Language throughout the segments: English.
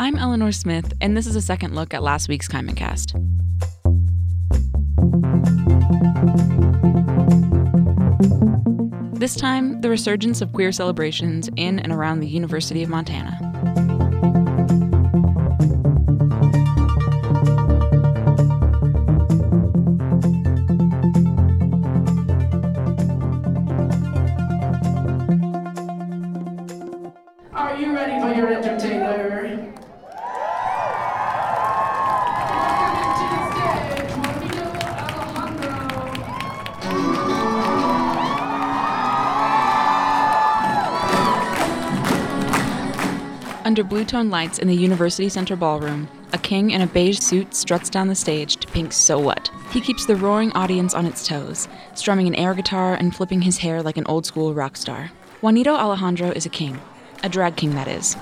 I'm Elinor Smith, and this is a second look at last week's Cast. This time, the resurgence of queer celebrations in and around the University of Montana. Under blue tone lights in the University Center ballroom, a king in a beige suit struts down the stage to Pink's So What. He keeps the roaring audience on its toes, strumming an air guitar and flipping his hair like an old school rock star. Juanito Alejandro is a king. A drag king, that is.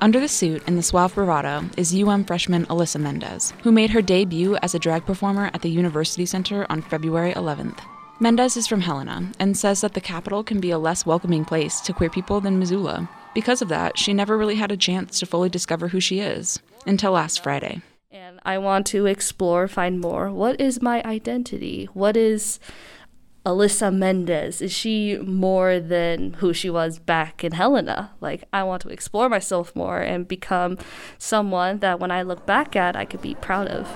Under the suit and the suave bravado is UM freshman Alyssa Mendez, who made her debut as a drag performer at the University Center on February 11th. Mendez is from Helena and says that the capital can be a less welcoming place to queer people than Missoula. Because of that, she never really had a chance to fully discover who she is until last Friday. and I want to explore, find more. What is my identity? What is Alyssa Mendez? Is she more than who she was back in Helena? Like, I want to explore myself more and become someone that when I look back at, I could be proud of.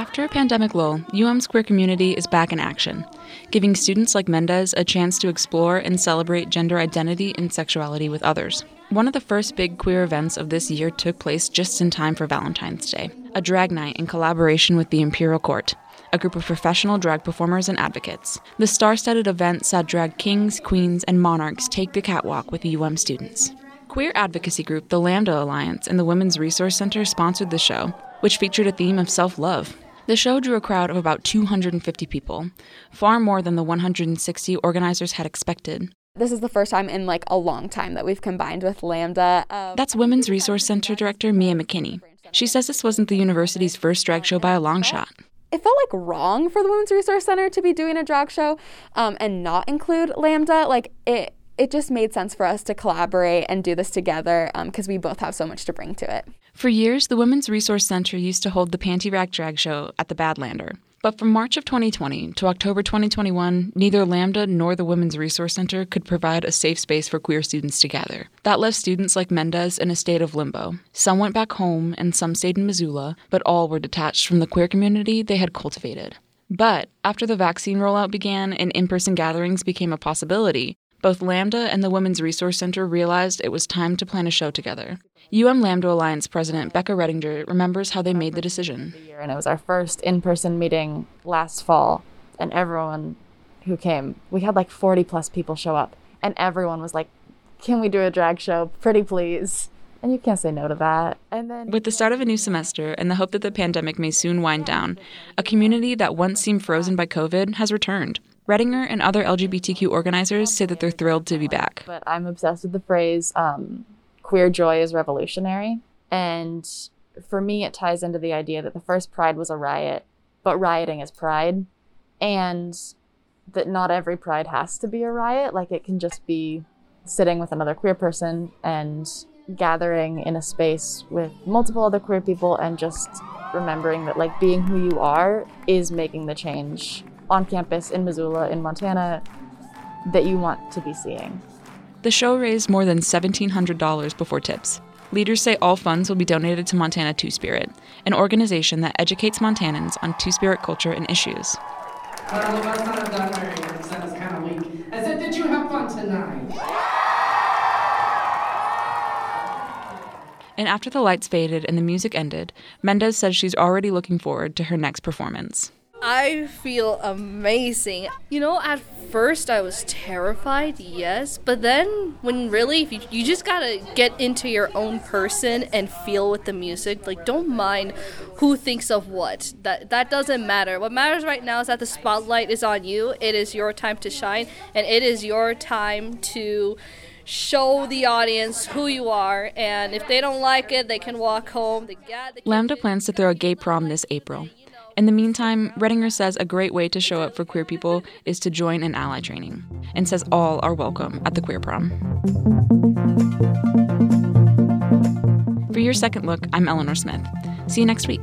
After a pandemic lull, UM's queer community is back in action, giving students like Mendez a chance to explore and celebrate gender identity and sexuality with others. One of the first big queer events of this year took place just in time for Valentine's Day a drag night in collaboration with the Imperial Court, a group of professional drag performers and advocates. The star studded event saw drag kings, queens, and monarchs take the catwalk with UM students. Queer advocacy group the Lambda Alliance and the Women's Resource Center sponsored the show, which featured a theme of self love. The show drew a crowd of about 250 people, far more than the 160 organizers had expected. This is the first time in like a long time that we've combined with Lambda. Um, That's Women's Resource Center Director Mia McKinney. She says this wasn't the university's first drag show by a long shot. it felt like wrong for the Women's Resource Center to be doing a drag show um, and not include Lambda. Like it, it just made sense for us to collaborate and do this together um, because we both have so much to bring to it. For years, the Women's Resource Center used to hold the Panty Rack Drag Show at the Badlander. But from March of 2020 to October 2021, neither Lambda nor the Women's Resource Center could provide a safe space for queer students to gather. That left students like Mendez in a state of limbo. Some went back home and some stayed in Missoula, but all were detached from the queer community they had cultivated. But after the vaccine rollout began and in person gatherings became a possibility, both Lambda and the Women's Resource Center realized it was time to plan a show together. UM Lambda Alliance President Becca Redinger remembers how they made the decision. and it was our first in-person meeting last fall and everyone who came we had like 40 plus people show up and everyone was like can we do a drag show pretty please and you can't say no to that and then With the start of a new semester and the hope that the pandemic may soon wind down, a community that once seemed frozen by COVID has returned. Redinger and other LGBTQ organizers say that they're thrilled to be back. but i'm obsessed with the phrase um, queer joy is revolutionary. And for me it ties into the idea that the first pride was a riot but rioting is pride. And that not every pride has to be a riot. Like it can just be sitting with another queer person and gathering in a space with multiple other queer people and just remembering that like being who you are is making the change on campus in Missoula in Montana that you want to be seeing. The show raised more than $1,700 before tips. Leaders say all funds will be donated to Montana Two Spirit, an organization that educates Montanans on Two Spirit culture and issues. Well, the best I've done very good, so it's kind of weak. I said, did you have fun tonight? And after the lights faded and the music ended, Mendez says she's already looking forward to her next performance. I feel amazing. You know, at first I was terrified, yes, but then when really you, you just gotta get into your own person and feel with the music. Like, don't mind who thinks of what. That that doesn't matter. What matters right now is that the spotlight is on you. It is your time to shine, and it is your time to show the audience who you are, and if they don't like it, they can walk home. Lambda plans to throw a gay prom this April. In the meantime, Redinger says a great way to show up for queer people is to join an ally training, and says all are welcome at the queer prom. For your second look, I'm Elinor Smith. See you next week.